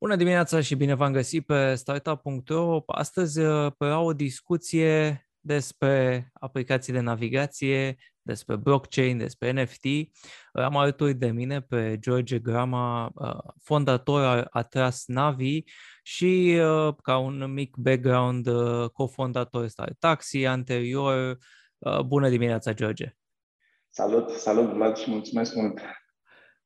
Bună dimineața și bine v-am găsit pe startup.ro. Astăzi uh, pe o discuție despre aplicații de navigație, despre blockchain, despre NFT. Am alături de mine pe George Grama, uh, fondator al Atras Navi și uh, ca un mic background cofondator al Taxi anterior. Bună dimineața, George! Salut, salut Vlad și mulțumesc mult!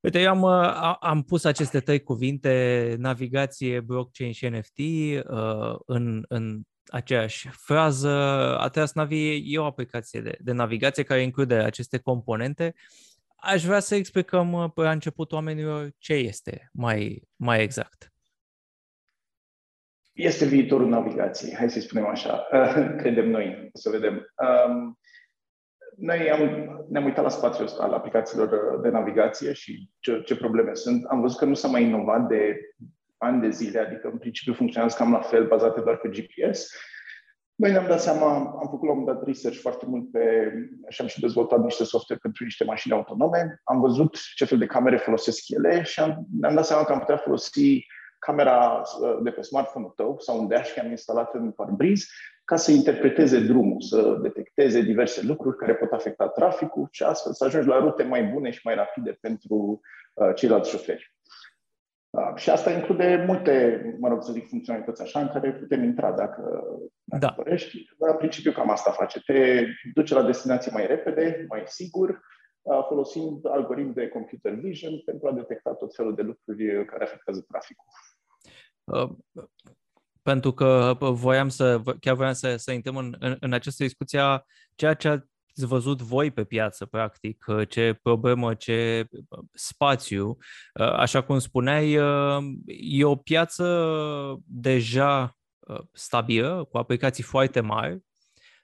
Uite, eu am, uh, am pus aceste trei cuvinte, navigație, blockchain și NFT, uh, în, în aceeași frază. Atlas Navi e o aplicație de, de navigație care include aceste componente. Aș vrea să explicăm uh, pe la început oamenilor ce este mai, mai exact. Este viitorul navigației, hai să spunem așa. Credem noi, o să vedem. Um, noi am, ne-am uitat la spațiul ăsta al aplicațiilor de navigație și ce, ce probleme sunt. Am văzut că nu s-a mai inovat de ani de zile, adică în principiu funcționează cam la fel, bazate doar pe GPS. Noi ne-am dat seama, am făcut la un dat research foarte mult pe, și am și dezvoltat niște software pentru niște mașini autonome. Am văzut ce fel de camere folosesc ele și am, ne-am dat seama că am putea folosi camera uh, de pe smartphone-ul tău sau un dashcam instalat în parbriz ca să interpreteze drumul, să detecteze diverse lucruri care pot afecta traficul și astfel să ajungi la rute mai bune și mai rapide pentru uh, ceilalți șoferi. Uh, și asta include multe, mă rog să zic, funcționalități așa în care putem intra dacă, dacă da. dorești. Dar în principiu cam asta face. Te duce la destinație mai repede, mai sigur, uh, folosind algoritmi de computer vision pentru a detecta tot felul de lucruri care afectează traficul. Uh, pentru că voiam să, chiar voiam să, să intrăm în, în, în această discuție ceea ce ați văzut voi pe piață, practic, ce problemă, ce spațiu. Așa cum spuneai, e o piață deja stabilă, cu aplicații foarte mari,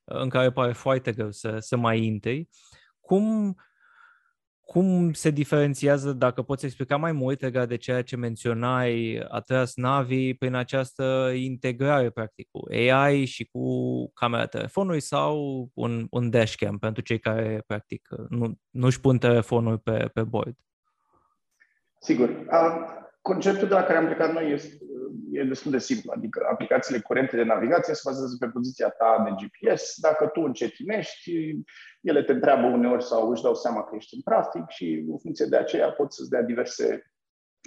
în care pare foarte greu să, să mai intri. Cum, cum se diferențiază, dacă poți explica mai mult legat de ceea ce menționai, Atras Navi, prin această integrare, practic, cu AI și cu camera telefonului sau un, un dashcam pentru cei care, practic, nu, nu-și pun telefonul pe, pe board? Sigur. Conceptul de la care am plecat noi este, e destul de simplu, adică aplicațiile curente de navigație se bazează pe poziția ta de GPS. Dacă tu încetinești, ele te întreabă uneori sau își dau seama că ești în trafic și în funcție de aceea pot să-ți dea diverse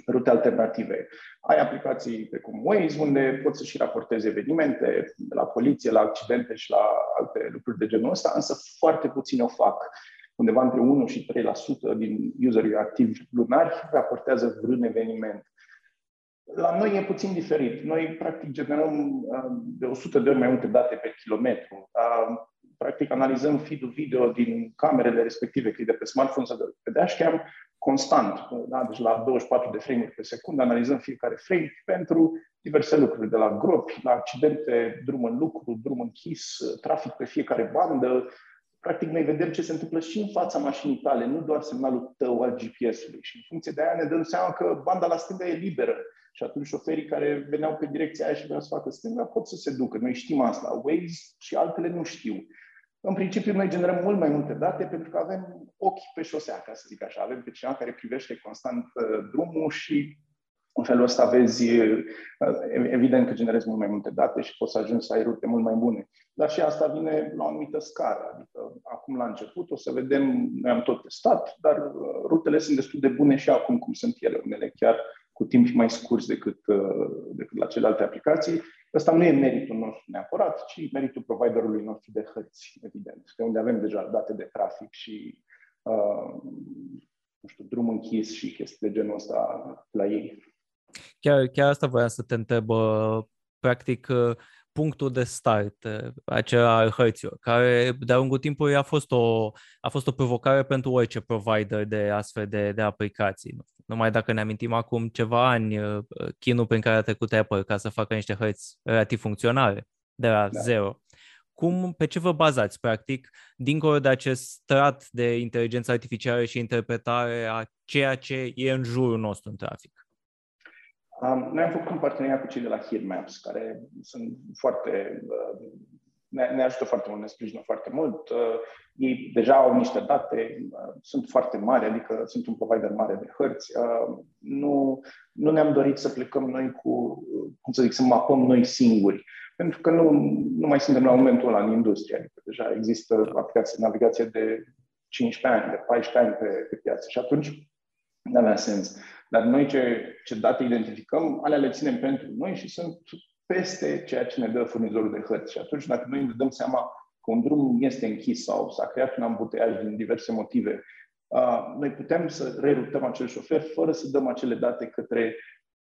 rute alternative. Ai aplicații precum Waze, unde poți să și raportezi evenimente de la poliție, la accidente și la alte lucruri de genul ăsta, însă foarte puțin o fac. Undeva între 1 și 3% din userii activi lunari raportează vreun eveniment. La noi e puțin diferit. Noi, practic, generăm uh, de 100 de ori mai multe date pe kilometru. Uh, practic, analizăm feed-ul video din camerele respective, că e de pe smartphone sau de pe dashcam, constant. Da? Deci la 24 de frame pe secundă analizăm fiecare frame pentru diverse lucruri, de la gropi, la accidente, drum în lucru, drum închis, trafic pe fiecare bandă. Practic, noi vedem ce se întâmplă și în fața mașinii tale, nu doar semnalul tău al GPS-ului. Și în funcție de aia ne dăm seama că banda la stânga e liberă și atunci șoferii care veneau pe direcția aia și vreau să facă stânga pot să se ducă. Noi știm asta. Waze și altele nu știu. În principiu, noi generăm mult mai multe date pentru că avem ochi pe șosea, ca să zic așa. Avem pe cineva care privește constant uh, drumul și în felul ăsta vezi, uh, evident că generezi mult mai multe date și poți să ajungi să ai rute mult mai bune. Dar și asta vine la o anumită scară. Adică acum la început o să vedem, noi am tot testat, dar uh, rutele sunt destul de bune și acum cum sunt ele. Unele chiar cu timp mai scurs decât, uh, decât la celelalte aplicații. Ăsta nu e meritul nostru neapărat, ci meritul providerului nostru de hărți, evident, de unde avem deja date de trafic și uh, nu știu, drum închis și chestii de genul ăsta la ei. Chiar, chiar asta voiam să te întreb. Practic, uh, punctul de start, acela al hărților, care de-a lungul timpului a fost o, a fost o provocare pentru orice provider de astfel de, de aplicații. Numai dacă ne amintim acum ceva ani, uh, chinul prin care a trecut Apple ca să facă niște hărți relativ funcționale, de la da. zero. Cum, pe ce vă bazați, practic, dincolo de acest strat de inteligență artificială și interpretare a ceea ce e în jurul nostru în trafic? Um, noi am făcut un parteneriat cu cei de la Heatmaps, care sunt foarte uh, ne, ne ajută foarte mult, ne sprijină foarte mult. Uh, ei deja au niște date, uh, sunt foarte mari, adică sunt un provider mare de hărți. Uh, nu, nu ne-am dorit să plecăm noi cu, cum să zic, să mapăm noi singuri, pentru că nu, nu mai suntem la momentul ăla în industrie, adică deja există aplicații de navigație de 15 ani, de 14 ani pe, pe piață și atunci nu avea sens. Dar noi ce, ce date identificăm, alea le ținem pentru noi și sunt peste ceea ce ne dă furnizorul de hărți. Și atunci, dacă noi ne dăm seama că un drum este închis sau s-a creat un ambuteiaj din diverse motive, noi putem să rerutăm acel șofer fără să dăm acele date către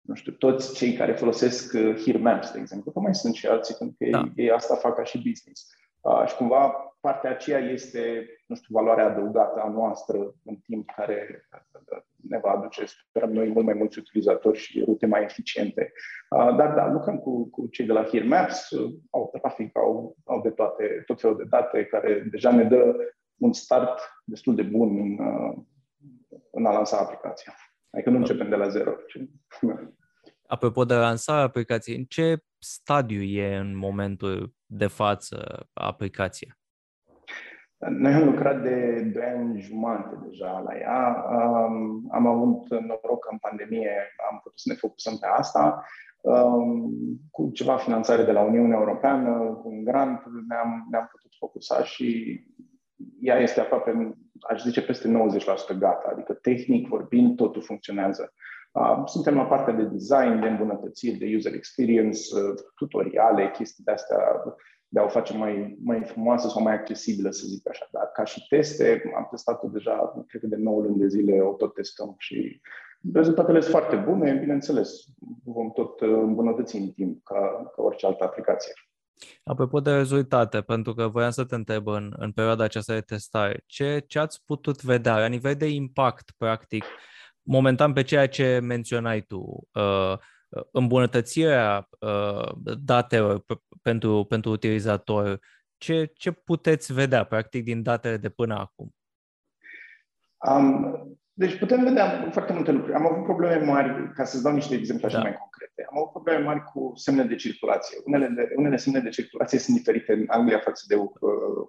nu știu, toți cei care folosesc uh, Here Maps, de exemplu, că mai sunt și alții, pentru că da. ei, ei asta fac ca și business. Uh, și cumva partea aceea este, nu știu, valoarea adăugată a noastră în timp care ne va aduce, sperăm noi, mult mai mulți utilizatori și rute mai eficiente. Uh, dar da, lucrăm cu, cu cei de la Here Maps, uh, au trafic, au, au de toate, tot felul de date care deja ne dă un start destul de bun în, uh, în a lansa aplicația. Adică nu începem de la zero. Apropo de lansarea aplicației, în ce stadiu e în momentul de față aplicația? Noi am lucrat de 2 ani jumate deja la ea. Um, am avut noroc că în pandemie am putut să ne focusăm pe asta. Um, cu ceva finanțare de la Uniunea Europeană, cu un grant, ne-am, ne-am putut focusa și ea este aproape, aș zice, peste 90% gata. Adică, tehnic vorbind, totul funcționează. Uh, suntem la partea de design, de îmbunătățiri, de user experience, uh, tutoriale, chestii de astea de a o face mai, mai frumoasă sau mai accesibilă, să zic așa. Dar ca și teste, am testat-o deja, cred că de 9 luni de zile o tot testăm și rezultatele sunt foarte bune, bineînțeles, vom tot uh, îmbunătăți în timp ca, ca orice altă aplicație. Apropo de rezultate, pentru că voiam să te întreb în, în perioada aceasta de testare, ce, ce ați putut vedea la nivel de impact, practic, momentan pe ceea ce menționai tu, uh, îmbunătățirea uh, datelor pentru, pentru utilizator, ce, ce puteți vedea, practic, din datele de până acum? Um, deci putem vedea foarte multe lucruri. Am avut probleme mari, ca să-ți dau niște exemple așa da. mai concrete, am avut probleme mari cu semne de circulație. Unele, de, unele semne de circulație sunt diferite în Anglia față de uh,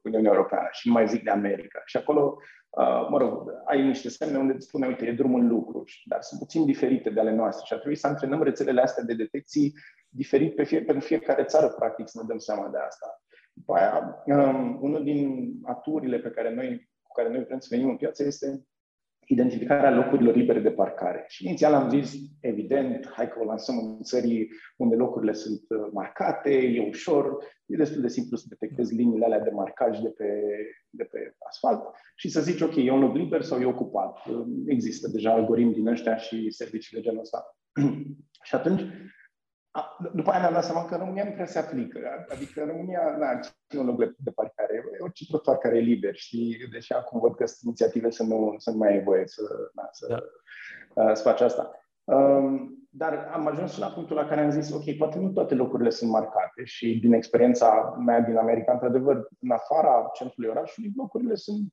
Uniunea Europeană și nu mai zic de America. Și acolo, uh, mă rog, ai niște semne unde îți spune, uite, e drumul în lucru, dar sunt puțin diferite de ale noastre și ar trebui să antrenăm rețelele astea de detecții diferit pe fie, pentru fiecare țară, practic, să ne dăm seama de asta. După aia, um, unul din aturile pe care noi, cu care noi vrem să venim în piață este identificarea locurilor libere de parcare. Și inițial am zis, evident, hai că o lansăm în țări unde locurile sunt uh, marcate, e ușor, e destul de simplu să detectezi liniile alea de marcaj de pe, de pe asfalt și să zici, ok, e un loc liber sau e ocupat. Uh, există deja algoritmi din ăștia și servicii de genul ăsta. și atunci după aia mi-am dat seama că în România nu prea se aplică. Adică în România, na, ce un loc de parcare, e orice trotuar care e liber, știi? Deși acum văd că sunt inițiative să nu, să nu mai ai voie să, na, să, da. uh, să faci asta. Um, dar am ajuns și la punctul la care am zis, ok, poate nu toate locurile sunt marcate și din experiența mea din America, într-adevăr, în afara centrului orașului, locurile sunt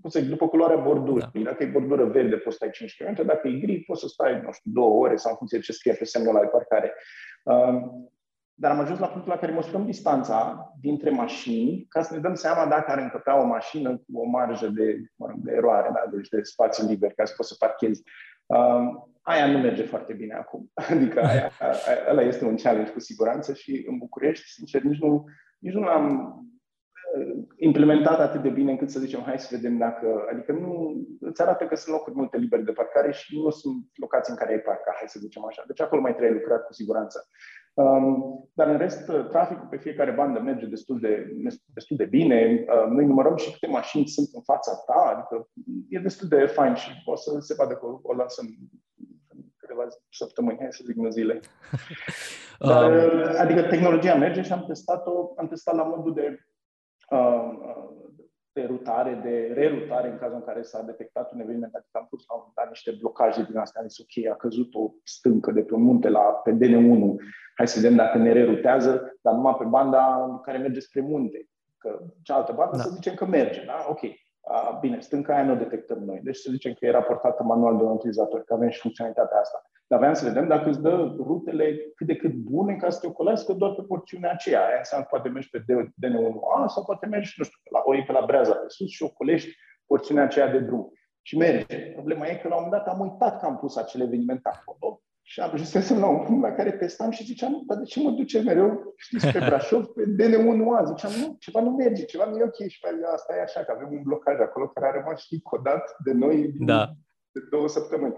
cum să zic, după culoarea bordurii. Da. Dacă e bordură verde, poți stai 5 km, dacă e gri, poți să stai, nu știu, două ore sau în funcție de ce scrie pe semnul de parcare. Um, dar am ajuns la punctul la care măsurăm distanța dintre mașini ca să ne dăm seama dacă ar încăpea o mașină cu o marjă de, mă rog, de eroare, da? deci de spațiu liber ca să poți să parchezi. Um, aia nu merge foarte bine acum. Adică aia, aia, ăla este un challenge cu siguranță și în București, sincer, nici nu, nici nu am implementat atât de bine încât să zicem, hai să vedem dacă, adică nu, îți arată că sunt locuri multe libere de parcare și nu sunt locații în care ai parca, hai să zicem așa. Deci acolo mai trebuie lucrat cu siguranță. Um, dar în rest, traficul pe fiecare bandă merge destul de, destul de bine. Uh, noi numărăm și câte mașini sunt în fața ta, adică e destul de fain și o să se vadă că o lansăm câteva săptămâni, hai să zic în zile. Dar, um... Adică tehnologia merge și am testat-o, am testat la modul de de rutare, de rerutare în cazul în care s-a detectat un eveniment, adică am pus la un dat niște blocaje din astea, am zis ok, a căzut o stâncă de pe un munte la, pe DN1, hai să vedem dacă ne rerutează, dar numai pe banda care merge spre munte. Că cealaltă bandă da. să zicem că merge, da? Ok. A, bine, stânca aia nu o detectăm noi. Deci să zicem că e raportată manual de un utilizator, că avem și funcționalitatea asta. Dar aveam să vedem dacă îți dă rutele cât de cât bune ca să te ocolească doar pe porțiunea aceea. Aia înseamnă poate mergi pe DN1A sau poate mergi, nu știu, la, o pe la Breaza pe sus și ocolești porțiunea aceea de drum. Și merge. Problema e că la un moment dat am uitat că am pus acel eveniment acolo și am ajunsesem la un punct la care testam și ziceam, dar de ce mă duce mereu, știți, pe Brașov, pe DN1A? Ziceam, nu, ceva nu merge, ceva nu e ok. Și pe asta e așa, că avem un blocaj acolo care a rămas, și codat de noi da. de două săptămâni.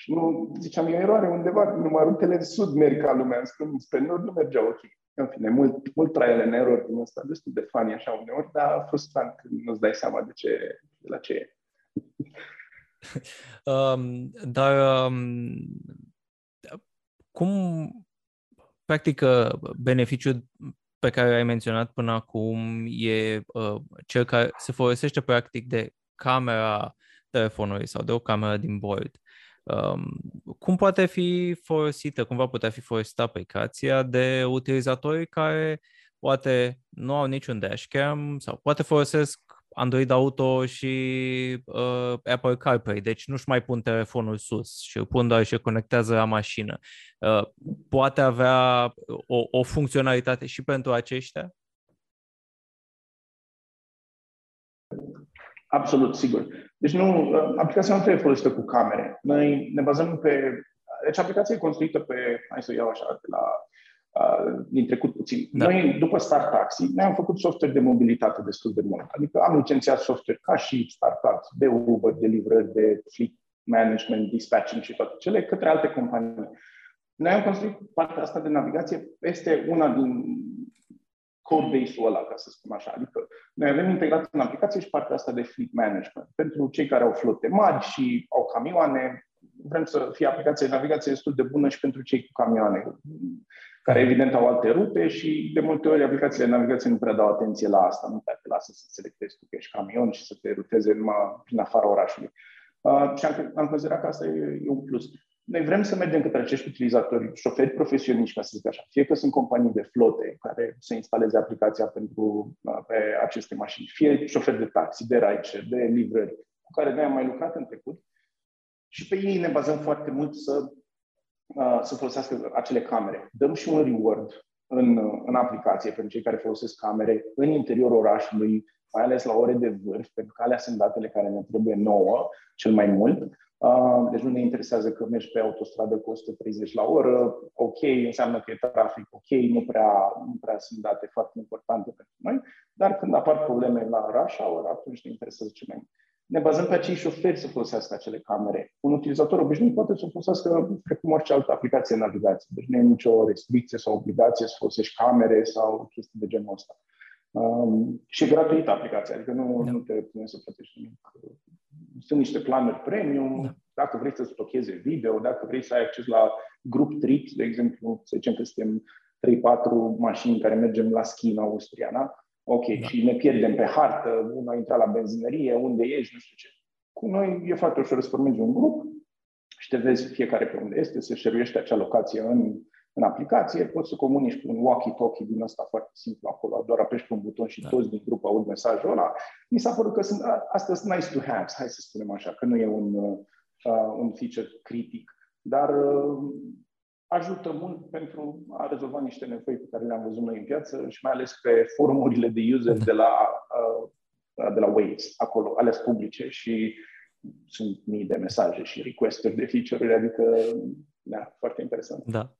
Și nu, ziceam, e o eroare undeva, numai rutele în sud merg ca lumea, în spre nord nu mergeau ok. În fine, mult, mult trial and error din ăsta, destul de funny așa uneori, dar frustrant când nu-ți dai seama de ce, de la ce e. um, dar um, cum, practic, uh, beneficiul pe care ai menționat până acum e uh, cel care se folosește practic de camera telefonului sau de o cameră din bord. Um, cum poate fi folosită, cum va putea fi folosită aplicația de utilizatori care poate nu au niciun dashcam sau poate folosesc Android Auto și uh, Apple CarPlay, deci nu-și mai pun telefonul sus și îl pun doar și îl conectează la mașină. Uh, poate avea o, o funcționalitate și pentru aceștia? Absolut, sigur. Deci nu, uh, aplicația nu trebuie folosită cu camere. Noi ne bazăm pe... Deci aplicația e construită pe, hai să o iau așa, de la Uh, din trecut puțin. Da. Noi, după Start Taxi, ne-am făcut software de mobilitate destul de mult. Adică am licențiat software ca și startup de Uber, de livrări, de fleet management, dispatching și toate cele, către alte companii. Noi am construit partea asta de navigație peste una din codebase-ul ăla, ca să spun așa. Adică noi avem integrat în aplicație și partea asta de fleet management. Pentru cei care au flote mari și au camioane, vrem să fie aplicația de navigație destul de bună și pentru cei cu camioane care evident au alte rute și de multe ori aplicațiile de navigație nu prea dau atenție la asta, nu te lasă să selectezi tu că ești camion și să te ruteze numai prin afara orașului. Uh, și am, am considerat că asta e, e un plus. Noi vrem să mergem către acești utilizatori, șoferi profesioniști, ca să zic așa, fie că sunt companii de flote care să instaleze aplicația pentru uh, pe aceste mașini, fie șoferi de taxi, de rideshare, de livrări, cu care noi am mai lucrat în trecut, și pe ei ne bazăm foarte mult să Uh, să folosească acele camere. Dăm și un reward în, în aplicație pentru cei care folosesc camere în interiorul orașului, mai ales la ore de vârf, pentru că alea sunt datele care ne trebuie nouă, cel mai mult. Uh, deci nu ne interesează că mergi pe autostradă cu 130 la oră, ok, înseamnă că e trafic, ok, nu prea, nu prea sunt date foarte importante pentru noi, dar când apar probleme la rush hour, atunci ne interesează ce mai mult ne bazăm pe acei șoferi să folosească acele camere. Un utilizator obișnuit poate să o folosească precum orice altă aplicație de navigație. Deci nu e nicio restricție sau obligație să folosești camere sau chestii de genul ăsta. Um, și e gratuită aplicația, adică nu, da. nu te pune să plătești nimic. Sunt niște planuri premium, da. dacă vrei să stocheze video, dacă vrei să ai acces la grup trips, de exemplu, să zicem că suntem 3-4 mașini care mergem la schi în Austria, da? Ok, da. și ne pierdem pe hartă, unul a intrat la benzinărie, unde ești, nu știu ce. Cu noi e foarte ușor să formezi un grup și te vezi fiecare pe unde este, se șeruiește acea locație în, în aplicație, poți să comunici cu un walkie-talkie din ăsta foarte simplu acolo, doar apeși pe un buton și da. toți din grup aud mesajul ăla. Mi s-a părut că sunt, astea sunt nice to have, hai să spunem așa, că nu e un, uh, un feature critic. Dar uh, ajută mult pentru a rezolva niște nevoi pe care le-am văzut noi în piață și mai ales pe forumurile de user de la, uh, de la Waze, acolo, ales publice și sunt mii de mesaje și requesturi de feature-uri, adică da, foarte interesant. Da.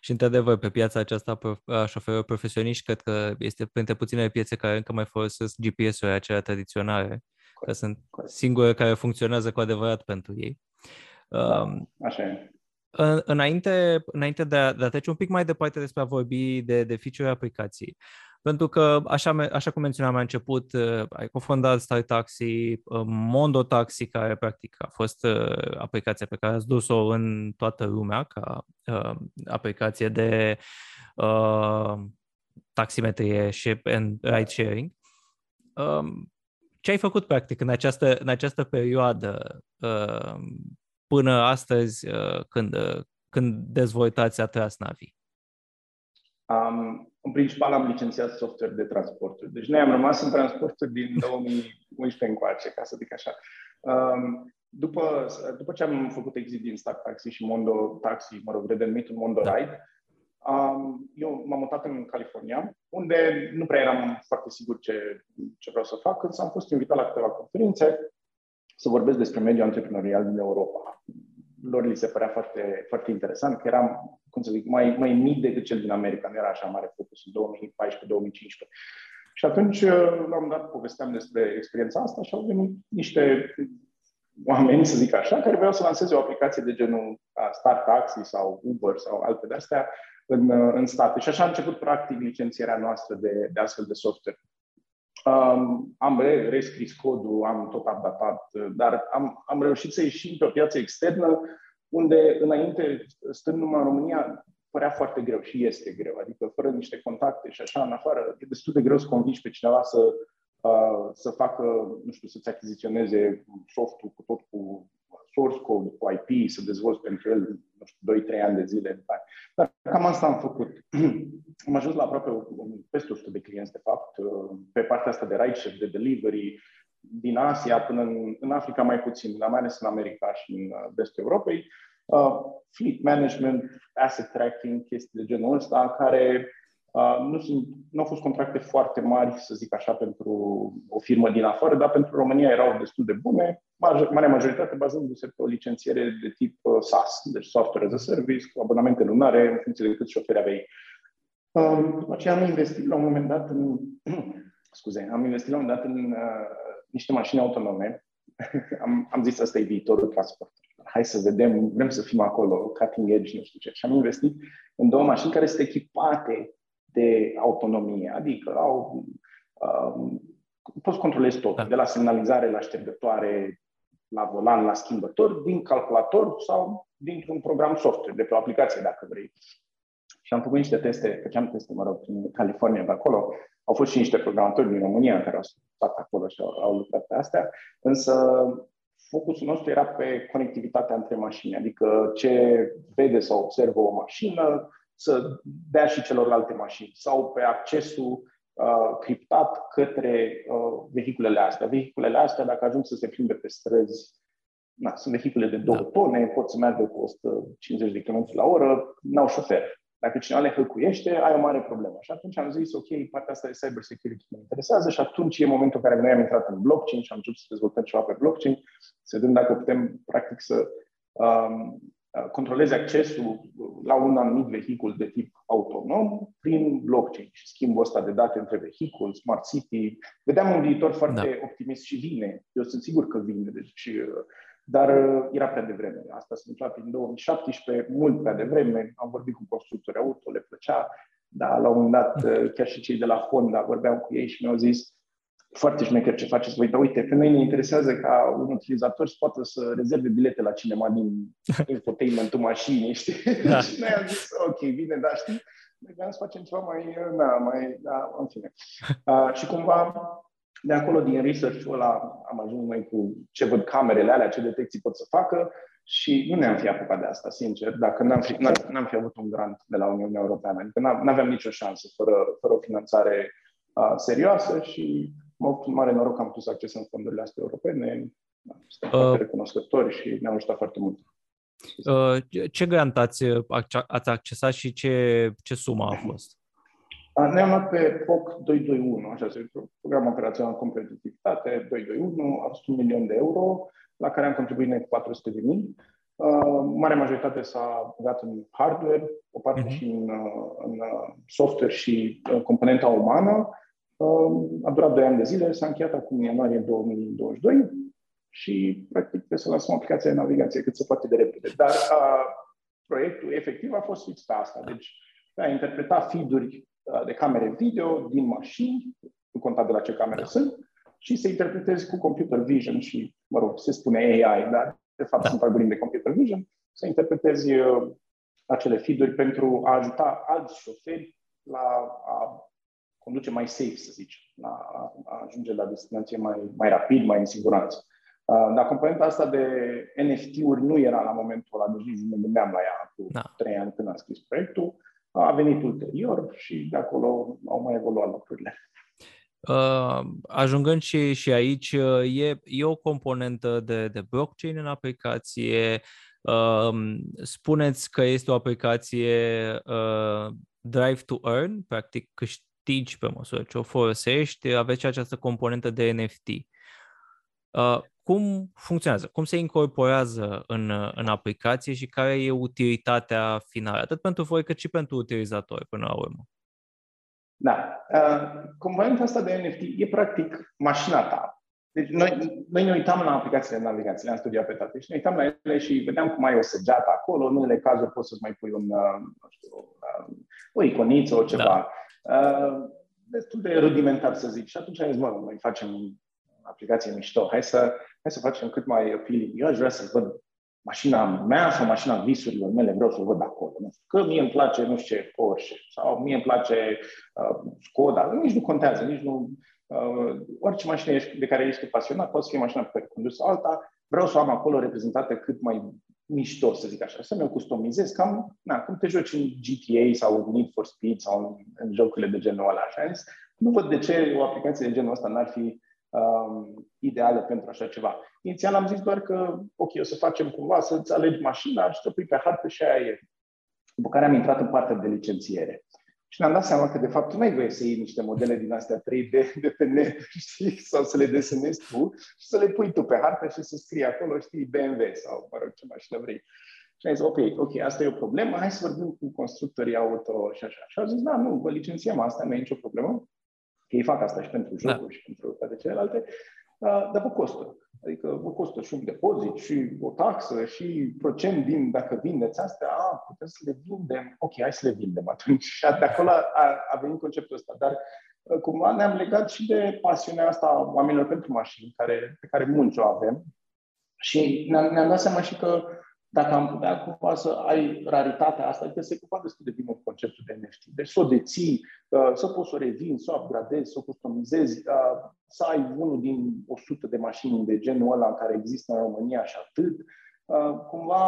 Și într-adevăr, pe piața aceasta a șoferilor profesioniști, cred că este printre puținele piețe care încă mai folosesc GPS-uri acelea tradiționale, corect, că sunt corect. singure care funcționează cu adevărat pentru ei. Da, um, așa e. Înainte, înainte de, a, de a trece un pic mai departe despre a vorbi de, de feature aplicații, pentru că, așa, așa cum menționam la început, uh, ai cofondat Star Taxi, uh, Mondo Taxi, care practic a fost uh, aplicația pe care ați dus-o în toată lumea ca uh, aplicație de uh, taximetrie și ride sharing. Um, ce ai făcut practic în această, în această perioadă uh, până astăzi uh, când, uh, când dezvoltați Atlas Navi? Um, în principal am licențiat software de transporturi. Deci noi am rămas în transporturi din 2011 încoace, ca să zic așa. Um, după, după ce am făcut exit din Stack Taxi și Mondo Taxi, mă rog, redenumit în Mondo da. Ride, um, eu m-am mutat în California, unde nu prea eram foarte sigur ce, ce vreau să fac, însă am fost invitat la câteva conferințe să vorbesc despre mediul antreprenorial din Europa. Lor li se părea foarte, foarte interesant, că eram, cum să zic, mai, mai mic decât cel din America, nu era așa mare focus în 2014-2015. Și atunci, l-am dat, povesteam despre experiența asta și au venit niște oameni, să zic așa, care vreau să lanseze o aplicație de genul Start Taxi sau Uber sau alte de-astea în, în state. Și așa a început, practic, licențierea noastră de, de astfel de software. Um, am re- rescris codul, am tot updatat, dar am, am reușit să ieșim pe o piață externă unde, înainte, stând numai în România, părea foarte greu și este greu. Adică, fără niște contacte și așa, în afară, e destul de greu să convingi pe cineva să Uh, să facă, nu știu, să-ți achiziționeze softul cu tot cu source code, cu IP, să dezvolți pentru el, nu știu, 2-3 ani de zile. Dar cam asta am făcut. am ajuns la aproape peste 100 de clienți, de fapt, uh, pe partea asta de ride de delivery, din Asia până în, în Africa mai puțin, dar mai ales în America și în uh, vestul Europei. Uh, fleet management, asset tracking, chestii de genul ăsta, care Uh, nu, sunt, nu au fost contracte foarte mari, să zic așa, pentru o firmă din afară, dar pentru România erau destul de bune, marea majoritate bazându-se pe o licențiere de tip uh, SaaS, deci Software as a Service, cu abonamente lunare, în funcție de câți șoferi aveai. Um, după aceea am investit la un moment dat în, scuze, am investit la un moment dat în uh, niște mașini autonome. am, am zis asta e viitorul transport. Hai să vedem, vrem să fim acolo, cutting edge, nu știu ce. Și am investit în două mașini care sunt echipate de autonomie, adică au, um, poți controlezi tot, da. de la semnalizare la ștergătoare, la volan, la schimbător, din calculator sau dintr-un program software, de pe o aplicație, dacă vrei. Și am făcut niște teste, făceam teste, mă rog, în California, pe acolo. Au fost și niște programatori din România care au stat acolo și au, au lucrat pe astea, însă focusul nostru era pe conectivitatea între mașini, adică ce vede sau observă o mașină, să dea și celorlalte mașini sau pe accesul uh, criptat către uh, vehiculele astea. Vehiculele astea, dacă ajung să se plimbe pe străzi, na, sunt vehicule de două da. tone, pot să meargă cu 150 de km la oră, n-au șofer. Dacă cineva le hăcuiește, ai o mare problemă. Și atunci am zis, ok, partea asta de cyber security mă interesează și atunci e momentul în care noi am intrat în blockchain și am început să dezvoltăm ceva pe blockchain, să vedem dacă putem, practic, să um, Uh, controlezi accesul la un anumit vehicul de tip autonom prin blockchain și schimbul ăsta de date între vehicul, smart city. Vedeam un viitor foarte da. optimist și vine. Eu sunt sigur că vine. Deci, uh, dar uh, era prea devreme. Asta s-a întâmplat prin 2017, mult prea devreme. Am vorbit cu constructori auto, le plăcea, dar la un moment dat chiar și cei de la Honda vorbeam cu ei și mi-au zis foarte șmecher ce faceți voi, dar uite, pe noi ne interesează ca un utilizator să poată să rezerve bilete la cinema din infotainment-ul mașinii, știi? Da. și noi am zis, ok, bine, dar știi, noi vreau să facem ceva mai, da, mai, da, în fine. Uh, și cumva, de acolo, din research-ul ăla, am ajuns mai cu ce văd camerele alea, ce detecții pot să facă și nu ne-am fi apucat de asta, sincer, dacă n-am fi, n-am fi avut un grant de la Uniunea Europeană. Adică n-aveam nicio șansă fără, fără o finanțare uh, serioasă și am avut un mare noroc că am putut să accesăm fondurile astea europene, suntem uh, foarte recunoscători și ne-au ajutat foarte mult. Uh, ce grant ați, ați accesat și ce, ce sumă a fost? Ne-am luat pe POC 221, așa se program operațional competitivitate 221, a fost un milion de euro, la care am contribuit noi 400 de mii. Uh, mare majoritate s-a dat în hardware, o parte uh-huh. și în, uh, în software și uh, componenta umană. A durat 2 ani de zile, s-a încheiat acum în ianuarie 2022 și, practic, trebuie să lansăm aplicația de navigație cât se poate de repede. Dar a, proiectul efectiv a fost fix pe asta. Deci, a interpreta feed-uri de camere video din mașini, nu conta de la ce camere da. sunt, și să interpretezi cu computer vision și, mă rog, se spune AI, dar de fapt da. sunt algoritmi de computer vision, să interpretezi uh, acele feed-uri pentru a ajuta alți șoferi la a conduce mai safe, să zicem, la a ajunge la destinație mai, mai rapid, mai în siguranță. Uh, dar componenta asta de NFT-uri nu era la momentul ăla, deci nici nu ne gândeam la ea cu da. trei ani când am scris proiectul. A venit ulterior și de acolo au mai evoluat lucrurile. Uh, ajungând și, și aici, uh, e, e o componentă de, de blockchain în aplicație. Uh, spuneți că este o aplicație uh, Drive to Earn, practic câștigi pe măsură ce o folosești, aveți această componentă de NFT. Uh, cum funcționează? Cum se incorporează în, în aplicație și care e utilitatea finală, atât pentru voi cât și pentru utilizatori până la urmă? Da. Uh, componenta asta de NFT e practic mașina ta. Deci noi, noi ne uitam la aplicațiile de navigație, le-am studiat pe toate și ne uitam la ele și vedeam cum ai o săgeată acolo, în unele cazuri poți să-ți mai pui un, uh, nu știu, uh, o iconiță, o ceva. Da. Uh, destul de rudimentar, să zic. Și atunci am zis, mă, noi facem aplicație mișto, hai să, hai să facem cât mai appealing. Eu aș vrea să văd mașina mea sau mașina visurilor mele, vreau să o văd acolo. Nu știu, că mie îmi place, nu știu ce, Porsche sau mie îmi place uh, Skoda, nici nu contează, nici nu... Uh, orice mașină de care ești pasionat, poate să fie mașina pe care condus alta, vreau să o am acolo reprezentată cât mai mișto, să zic așa, să mi-o customizez, cam na, cum te joci în GTA sau în Need for Speed sau în, în jocurile de genul ăla. Așa. Nu văd de ce o aplicație de genul ăsta n-ar fi um, ideală pentru așa ceva. Inițial am zis doar că, ok, o să facem cumva, să-ți alegi mașina și să pui pe hartă și aia e. După care am intrat în partea de licențiere. Și ne-am dat seama că, de fapt, nu ai voie să iei niște modele din astea 3D de pe net, știi, sau să le desenezi tu și să le pui tu pe hartă și să scrii acolo, știi, BMW sau, mă rog, ce mașină vrei. Și am zis, ok, ok, asta e o problemă, hai să vorbim cu constructorii auto și așa. Și au zis, da, nu, vă licențiem asta, nu e nicio problemă. Că ei fac asta și pentru da. jocuri da. și pentru toate celelalte, dar vă costă. Adică vă costă și un depozit, și o taxă, și procent din, dacă vindeți astea, a, putem să le vindem. Ok, hai să le vindem atunci. Și de acolo a, a venit conceptul ăsta. Dar cumva ne-am legat și de pasiunea asta a oamenilor pentru mașini, care, pe care mulți o avem. Și ne-am, ne-am dat seama și că dacă am putea cumva să ai raritatea asta, adică se cumva destul de bine cu conceptul de NFT. Deci să o deții, uh, să poți să o revin, să o upgradezi, să o customizezi, uh, să ai unul din 100 de mașini de genul ăla care există în România și atât. Uh, cumva,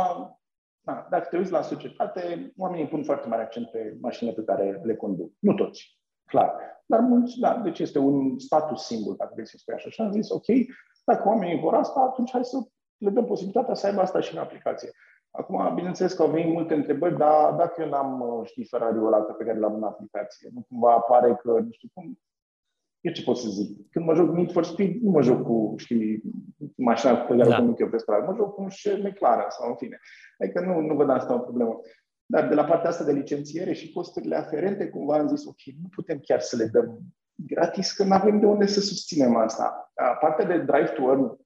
na, dacă te uiți la societate, oamenii pun foarte mare accent pe mașinile pe care le conduc. Nu toți, clar. Dar mulți, da, deci este un status simbol, dacă vrei să spui așa. Și am zis, ok, dacă oamenii vor asta, atunci hai să le dăm posibilitatea să aibă asta și în aplicație. Acum, bineînțeles că au venit multe întrebări, dar dacă eu n-am, uh, știți, Ferrari-ul ăla pe care l-am în aplicație, nu cumva apare că, nu știu cum, eu ce pot să zic? Când mă joc Need for Speed, nu mă joc cu, știi, mașina pe care da. o conduc eu pe stradă, mă joc cu un McLaren sau în fine. Adică nu, nu văd asta o problemă. Dar de la partea asta de licențiere și costurile aferente, cumva am zis, ok, nu putem chiar să le dăm gratis, că nu avem de unde să susținem asta. Partea de drive to earn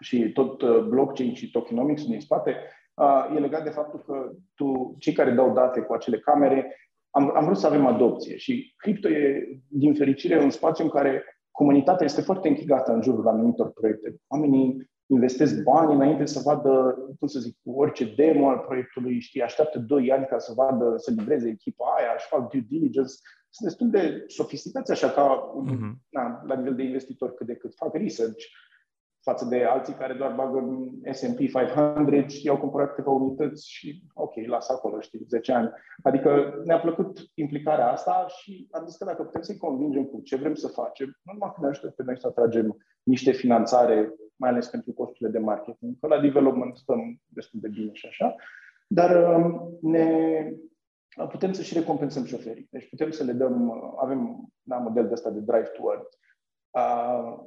și tot uh, blockchain și tokenomics din spate, uh, e legat de faptul că tu, cei care dau date cu acele camere, am, am vrut să avem adopție și cripto e, din fericire, un spațiu în care comunitatea este foarte închigată în jurul anumitor proiecte. Oamenii investesc bani înainte să vadă, cum să zic, orice demo al proiectului, știi, așteaptă 2 ani ca să vadă, să livreze echipa aia, își fac due diligence. Sunt destul de sofisticați așa ca uh-huh. na, la nivel de investitor cât de cât fac research față de alții care doar bagă în S&P 500 și au cumpărat câteva unități și ok, lasă acolo, știi, 10 ani. Adică ne-a plăcut implicarea asta și am zis că dacă putem să-i convingem cu ce vrem să facem, nu numai că ne ajută pe noi să atragem niște finanțare, mai ales pentru costurile de marketing, că la development stăm destul de bine și așa, dar um, ne putem să și recompensăm șoferii. Deci putem să le dăm, avem da, model de ăsta de drive to earth,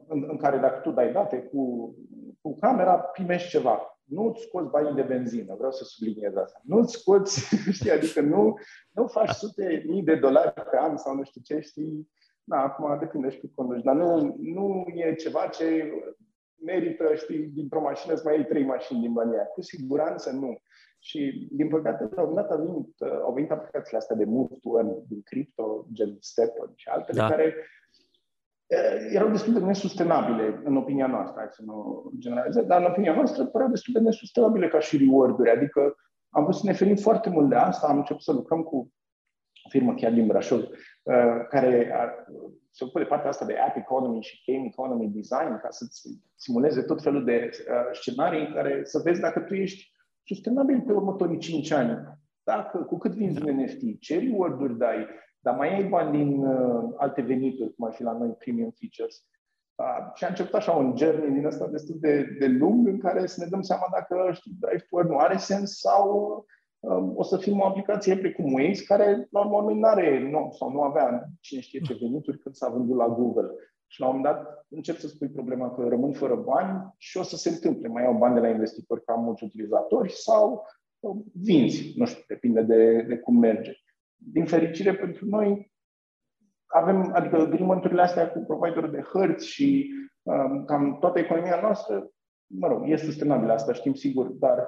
în, în care dacă tu dai date cu, cu camera, primești ceva. Nu-ți scoți banii de benzină, vreau să subliniez asta. Nu-ți scoți, știi, adică nu, nu faci sute mii de dolari pe an sau nu știu ce, știi, da, acum depinde și cu conduci, dar nu, nu e ceva ce merită, știi, dintr-o mașină să mai iei trei mașini din banii aia. Cu siguranță nu. Și, din păcate, la un dat au venit, au venit aplicațiile astea de move to earn din cripto, gen Stepper și altele, da. care Eh, erau destul de nesustenabile în opinia noastră, hai să nu generalizez, dar în opinia noastră păreau destul de nesustenabile ca și reward-uri, adică am vrut să ne ferim foarte mult de asta, am început să lucrăm cu o firmă chiar din Brașov, eh, care se ocupă de partea asta de app economy și game economy design, ca să-ți simuleze tot felul de eh, scenarii în care să vezi dacă tu ești sustenabil pe următorii 5 ani. Dacă, cu cât vinzi un NFT, ce reward-uri dai, dar mai ai bani din uh, alte venituri, cum ar fi la noi premium features. Uh, și a început așa un journey din ăsta destul de, de lung în care să ne dăm seama dacă știi, drive to nu are sens sau uh, o să fim o aplicație precum Waze, care la urmă nu are nu, sau nu avea cine știe ce venituri când s-a vândut la Google. Și la un moment dat încep să spui problema că rămân fără bani și o să se întâmple. Mai iau bani de la investitori ca mulți utilizatori sau vinzi. Nu știu, depinde de, de cum merge. Din fericire pentru noi, avem, adică agreement astea cu providerul de hărți și um, cam toată economia noastră, mă rog, este sustenabilă asta, știm sigur, dar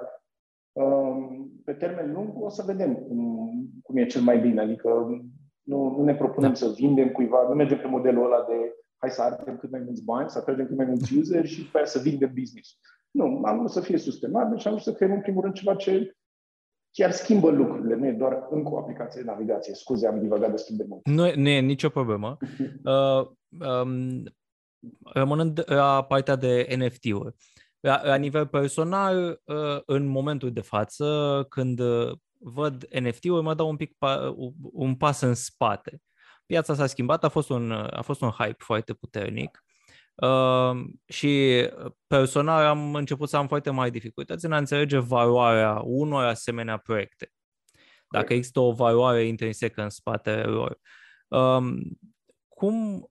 um, pe termen lung o să vedem cum, cum e cel mai bine. Adică nu, nu ne propunem da. să vindem cuiva, nu mergem pe modelul ăla de hai să ardem cât mai mulți bani, să atragem cât mai mulți user și după să vindem business. Nu, am vrut să fie sustenabil și am vrut să creăm în primul rând ceva ce chiar schimbă lucrurile, nu e doar încă o aplicație de navigație. Scuze, am divagat destul de mult. Nu, nu e nicio problemă. uh, um, rămânând la partea de NFT-uri, la, la nivel personal, uh, în momentul de față, când văd NFT-uri, mă dau un pic pa, un pas în spate. Piața s-a schimbat, a fost un, a fost un hype foarte puternic Uh, și personal am început să am foarte mari dificultăți în a înțelege valoarea unor asemenea proiecte. Dacă există o valoare intrinsecă în spatele lor. Um, cum,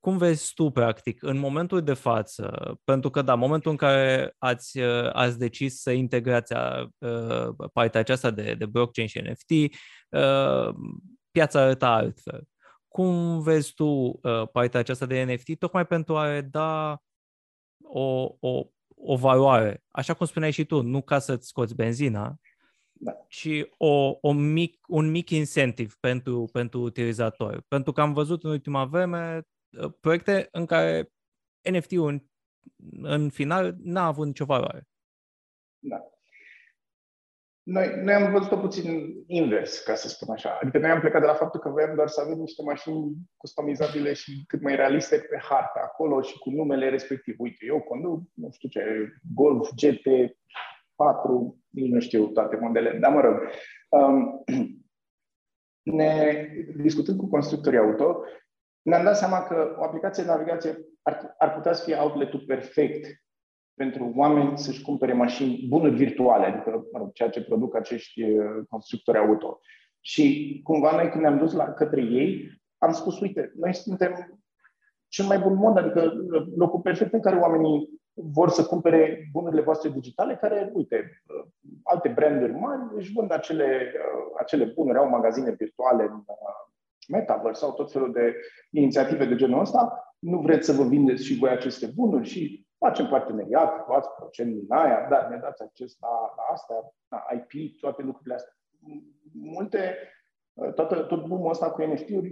cum vezi tu, practic, în momentul de față, pentru că, da, momentul în care ați, ați decis să integrați uh, partea aceasta de, de blockchain și NFT, uh, piața arăta altfel. Cum vezi tu uh, partea aceasta de NFT, tocmai pentru a da o, o, o valoare, așa cum spuneai și tu, nu ca să-ți scoți benzina, da. ci o, o mic, un mic incentiv pentru, pentru utilizator. Pentru că am văzut în ultima vreme uh, proiecte în care NFT-ul în, în final n-a avut nicio valoare. Da. Noi, noi am văzut-o puțin invers, ca să spun așa. Adică noi am plecat de la faptul că voiam doar să avem niște mașini customizabile și cât mai realiste pe harta acolo și cu numele respectiv. Uite, eu conduc, nu știu ce, Golf GT4, nici nu știu toate modele, dar mă rog. Um, ne, discutând cu constructorii auto, ne-am dat seama că o aplicație de navigație ar, ar putea să fie outletul perfect pentru oameni să-și cumpere mașini, bunuri virtuale, adică mă rog, ceea ce produc acești uh, constructori auto. Și cumva noi când ne-am dus la, către ei, am spus, uite, noi suntem cel mai bun mod, adică locul perfect în care oamenii vor să cumpere bunurile voastre digitale, care, uite, uh, alte branduri mari își vând acele, uh, acele bunuri, au magazine virtuale în Metaverse sau tot felul de inițiative de genul ăsta. Nu vreți să vă vindeți și voi aceste bunuri și Facem parteneriat, luați procent din aia, dar ne dați acces la, la asta, la IP, toate lucrurile astea. Multe, toată, tot boom ăsta cu NFT-uri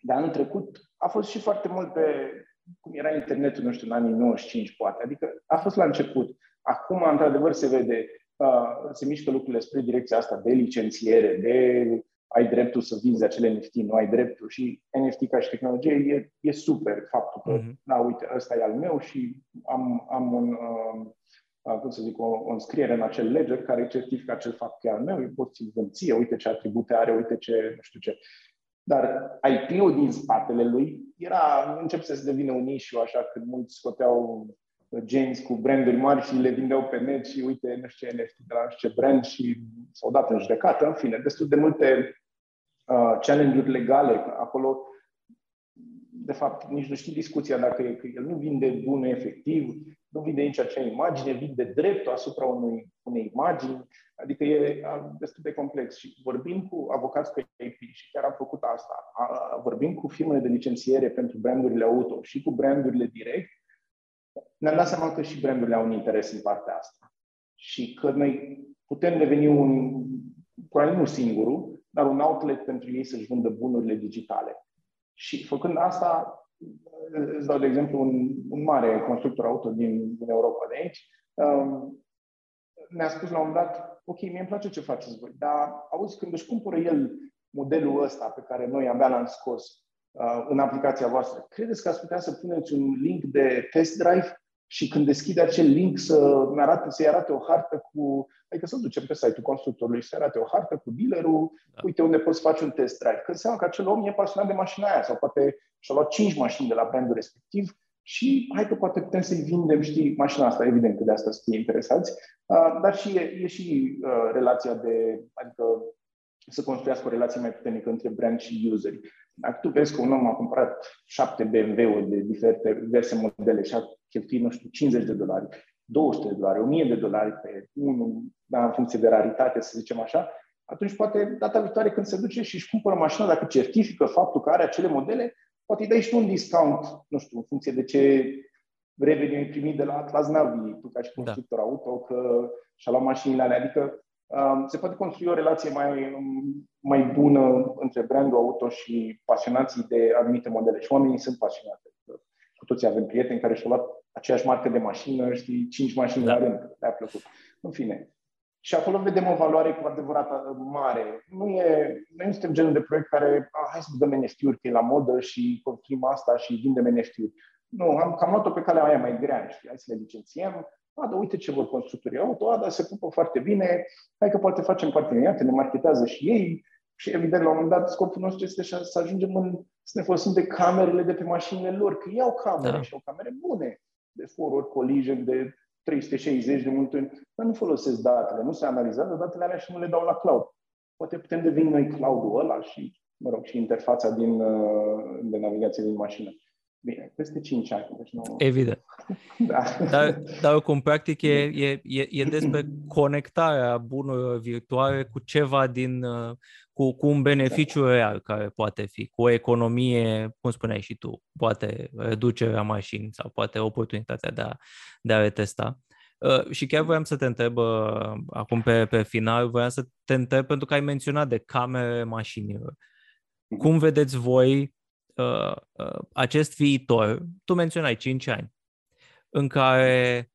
de anul trecut a fost și foarte mult pe cum era internetul, nu știu, în anii 95, poate. Adică a fost la început. Acum, într-adevăr, se vede, uh, se mișcă lucrurile spre direcția asta de licențiere, de ai dreptul să vinzi acele NFT, nu ai dreptul și NFT ca și tehnologie e, e super faptul că, mm-hmm. da, uite, ăsta e al meu și am, am un, uh, cum să zic, o, o înscriere în acel ledger care certifică acel fapt că e al meu, eu pot să-l vând ție, uite ce atribute are, uite ce, nu știu ce. Dar IP-ul din spatele lui era, încep să se devină un issue, așa, când mulți scoteau genți cu branduri mari și le vindeau pe net și uite, nu știu ce NFT de la nu știu ce brand și s-au dat în judecată, în fine, destul de multe uh, challenge-uri legale acolo. De fapt, nici nu știi discuția dacă e, că el nu vinde bune efectiv, nu vinde nici acea imagine, vinde dreptul asupra unui, unei imagini, adică e destul de complex. Și vorbim cu avocați pe IP și chiar am făcut asta, vorbim cu firmele de licențiere pentru brandurile auto și cu brandurile direct, ne-am dat seama că și brandurile au un interes în partea asta. Și că noi putem deveni un, probabil nu singurul, dar un outlet pentru ei să-și vândă bunurile digitale. Și făcând asta, îți dau de exemplu un, un mare constructor auto din, din Europa de aici, um, ne-a spus la un moment dat, ok, mie îmi place ce faceți voi, dar auzi, când își cumpără el modelul ăsta pe care noi abia l-am scos uh, în aplicația voastră, credeți că ați putea să puneți un link de test drive și când deschide acel link să arate, să-i arate o hartă cu, adică să ducem pe site-ul constructorului să arate o hartă cu dealerul, da. uite unde poți face un test drive. Când înseamnă că acel om e pasionat de mașina aia sau poate și-a luat 5 mașini de la brandul respectiv și hai că poate putem să-i vindem, știi, mașina asta, evident că de asta să fie interesați, uh, dar și e, e și uh, relația de, adică să construiască o relație mai puternică între brand și useri. Dacă tu vezi că un om a cumpărat șapte BMW-uri de diferite, diverse modele și a cheltuit, nu știu, 50 de dolari, 200 de dolari, 1000 de dolari pe unul, da, în funcție de raritate, să zicem așa, atunci poate data viitoare când se duce și își cumpără mașina, dacă certifică faptul că are acele modele, poate îi dai și un discount, nu știu, în funcție de ce revenue ai primit de la Atlas Navi, tu ca și da. constructor da. auto, că și-a luat mașinile alea. Adică um, se poate construi o relație mai, mai bună între brandul auto și pasionații de anumite modele. Și oamenii sunt pasionați. Cu toții avem prieteni care și-au luat aceeași marcă de mașină, știi, cinci mașini da. la rând, le-a plăcut. În fine. Și acolo vedem o valoare cu adevărat mare. Nu e, noi nu suntem genul de proiect care, ah, hai să dăm NFT-uri, că e la modă și construim asta și vindem NFT-uri. Nu, am cam luat-o pe calea aia mai grea, știi, hai să le licențiem, a, dar uite ce vor constructorii auto, a, dar se pupă foarte bine, hai că poate facem parteneriate, ne marketează și ei și evident, la un moment dat, scopul nostru este să ajungem în, să ne folosim de camerele de pe mașinile lor, că iau camere da. și au camere bune de forward collision, de 360 de multe ori, dar nu folosesc datele, nu se analizează datele alea și nu le dau la cloud. Poate putem deveni noi cloud-ul ăla și, mă rog, și interfața din, uh, de navigație din mașină. Bine, peste 5 ani. Deci nu... Evident. Da. Dar, dar oricum, practic, e, e, e, e despre conectarea bunurilor virtuale cu ceva din, uh, cu, cu un beneficiu da. real care poate fi, cu o economie, cum spuneai și tu, poate reducerea mașini sau poate oportunitatea de a, de a retesta. Uh, și chiar voiam să te întreb, uh, acum pe, pe final, voiam să te întreb pentru că ai menționat de camere mașinilor. Mhm. Cum vedeți voi uh, uh, acest viitor, tu menționai 5 ani, în care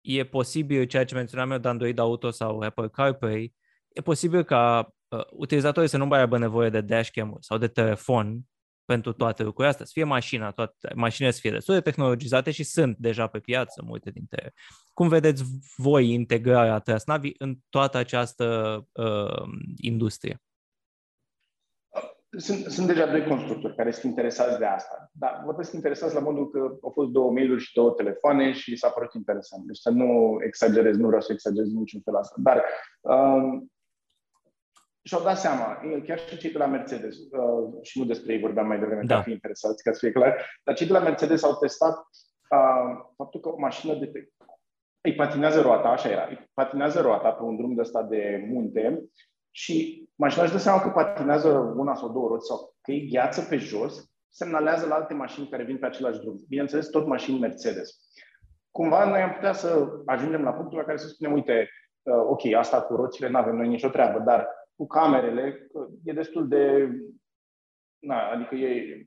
e posibil ceea ce menționam eu de Android Auto sau Apple CarPlay, e posibil ca uh, utilizatorii să nu mai aibă nevoie de dashcam sau de telefon pentru toate lucrurile astea, să fie mașina, toate, mașinile să fie destul de tehnologizate și sunt deja pe piață multe dintre ele. Cum vedeți voi integrarea Trasnavi în toată această uh, industrie? Sunt, sunt deja doi constructori care sunt interesați de asta. Dar vorbesc interesați la modul că au fost două mail-uri și două telefoane și s-a părut interesant. Deci să nu exagerez, nu vreau să exagerez niciun fel asta. Dar um, și-au dat seama, chiar și cei de la Mercedes, uh, și nu despre ei vorbeam mai devreme, da. ca fi interesați, ca să fie clar, dar cei de la Mercedes au testat uh, faptul că o mașină de pe, îi patinează roata, așa era, îi patinează roata pe un drum de ăsta de munte și mașina își dă seama că patinează una sau două roți sau că e gheață pe jos, semnalează la alte mașini care vin pe același drum. Bineînțeles, tot mașini Mercedes. Cumva noi am putea să ajungem la punctul la care să spunem, uite, uh, ok, asta cu roțile nu avem noi nicio treabă, dar cu camerele e destul de... Na, adică e,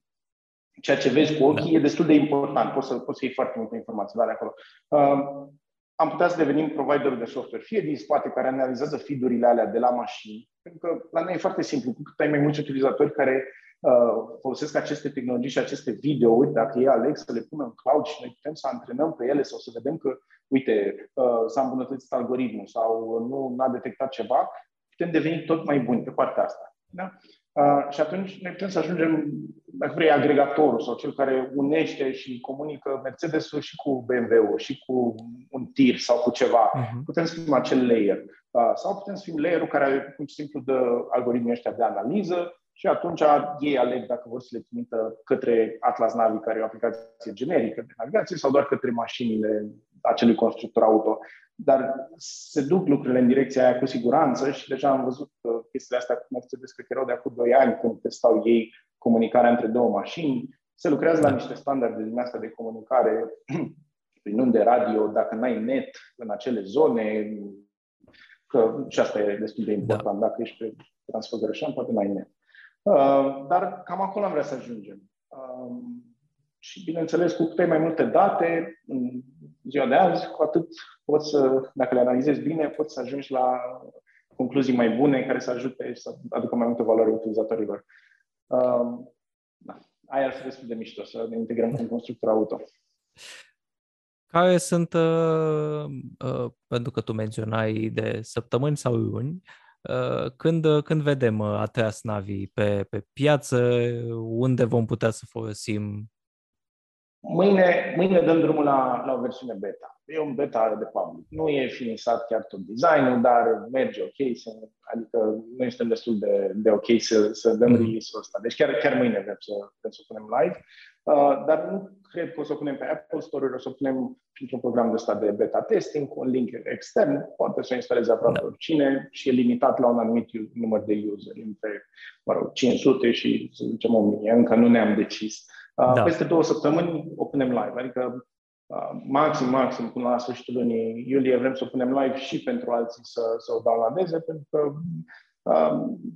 ceea ce vezi cu ochii da. e destul de important. Poți să, poți să iei foarte multe informații la acolo. Uh, am putea să devenim providerul de software, fie din spate, care analizează feed-urile alea de la mașini, pentru că la noi e foarte simplu, cu cât ai mai mulți utilizatori care uh, folosesc aceste tehnologii și aceste videouri, dacă ei aleg să le pună în cloud și noi putem să antrenăm pe ele sau să vedem că, uite, uh, s-a îmbunătățit algoritmul sau nu a detectat ceva, putem deveni tot mai buni pe partea asta. Da? Uh, și atunci noi putem să ajungem, dacă vrei, agregatorul sau cel care unește și comunică Mercedes-ul și cu BMW-ul și cu un tir sau cu ceva. Uh-huh. Putem să fim acel layer. Uh, sau putem să fim layerul care pur și simplu dă algoritmii ăștia de analiză și atunci ei aleg dacă vor să le trimită către Atlas Navi, care e o aplicație generică de navigație, sau doar către mașinile acelui constructor auto. Dar se duc lucrurile în direcția aia cu siguranță și deja am văzut chestiile astea cu Mercedes, cred că erau de acum 2 ani când testau ei comunicarea între două mașini. Se lucrează la niște standarde din astea de comunicare prin unde radio, dacă n-ai net în acele zone, că și asta e destul de important, da. dacă ești pe Transfăgărășan, poate n-ai net. Uh, dar cam acolo am vrea să ajungem. Uh, și, bineînțeles, cu câte mai multe date în ziua de azi, cu atât poți să, dacă le analizezi bine, poți să ajungi la concluzii mai bune care să ajute și să aducă mai multă valoare utilizatorilor. Uh, da. Aia ar fi destul de mișto, să ne integrăm cu un constructor auto. care sunt, uh, uh, pentru că tu menționai de săptămâni sau luni, uh, când, când vedem uh, Atreas Navi pe, pe piață, unde vom putea să folosim? Mâine, mâine dăm drumul la, la o versiune beta. E un beta de public. Nu e finisat chiar tot designul, dar merge ok. Să, adică noi suntem destul de, de ok să, să dăm mm. release-ul ăsta. Deci chiar, chiar mâine vrem să, vrem să punem live. Uh, dar nu cred că o să o punem pe Apple Store, o să o punem printr-un program de stat de beta testing cu un link extern, poate să o instaleze aproape da. oricine și e limitat la un anumit număr de user, între, mă rog, 500 și, să zicem, 1000, încă nu ne-am decis. Uh, da. Peste două săptămâni o punem live, adică uh, maxim, maxim, până la sfârșitul lunii iulie vrem să o punem live și pentru alții să, să o downloadeze, pentru că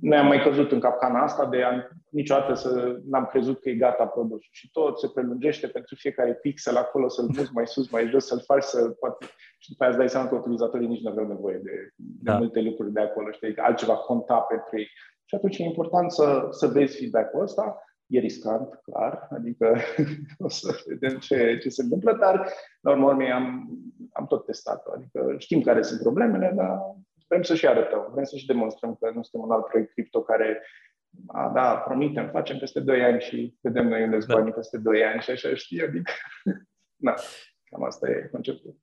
noi am mai căzut în capcana asta de a, niciodată să n-am crezut că e gata produsul și tot se prelungește pentru fiecare pixel acolo să-l muți mai sus, mai jos, să-l faci să poate... Și după aia îți dai seama că utilizatorii nici nu aveau nevoie de, da. de multe lucruri de acolo, știi, că altceva conta pentru ei. Și atunci e important să, să vezi feedback-ul ăsta. E riscant, clar, adică o să vedem ce, ce se întâmplă, dar la urmă am, am tot testat Adică știm care sunt problemele, dar vrem să și arătăm, vrem să și demonstrăm că nu suntem un alt proiect cripto care, a, da, promitem, facem peste 2 ani și vedem noi unde da. banii peste 2 ani și așa știi, adică, na, cam asta e conceptul.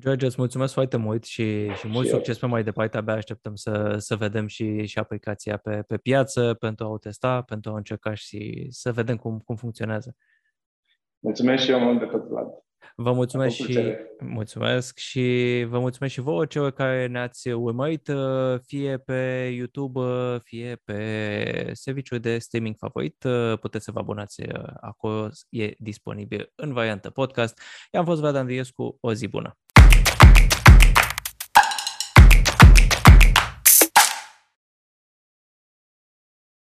George, îți mulțumesc foarte mult și, și mult și succes eu. pe mai departe. Abia așteptăm să, să vedem și, și aplicația pe, pe piață pentru a o testa, pentru a încerca și să vedem cum, cum funcționează. Mulțumesc și eu mult de tot, Vlad. Vă mulțumesc și, mulțumesc și vă mulțumesc și vouă celor care ne-ați urmărit uh, fie pe YouTube, uh, fie pe serviciul de streaming favorit. Uh, puteți să vă abonați acolo, e disponibil în variantă podcast. Eu am fost Vlad Andriescu, o zi bună!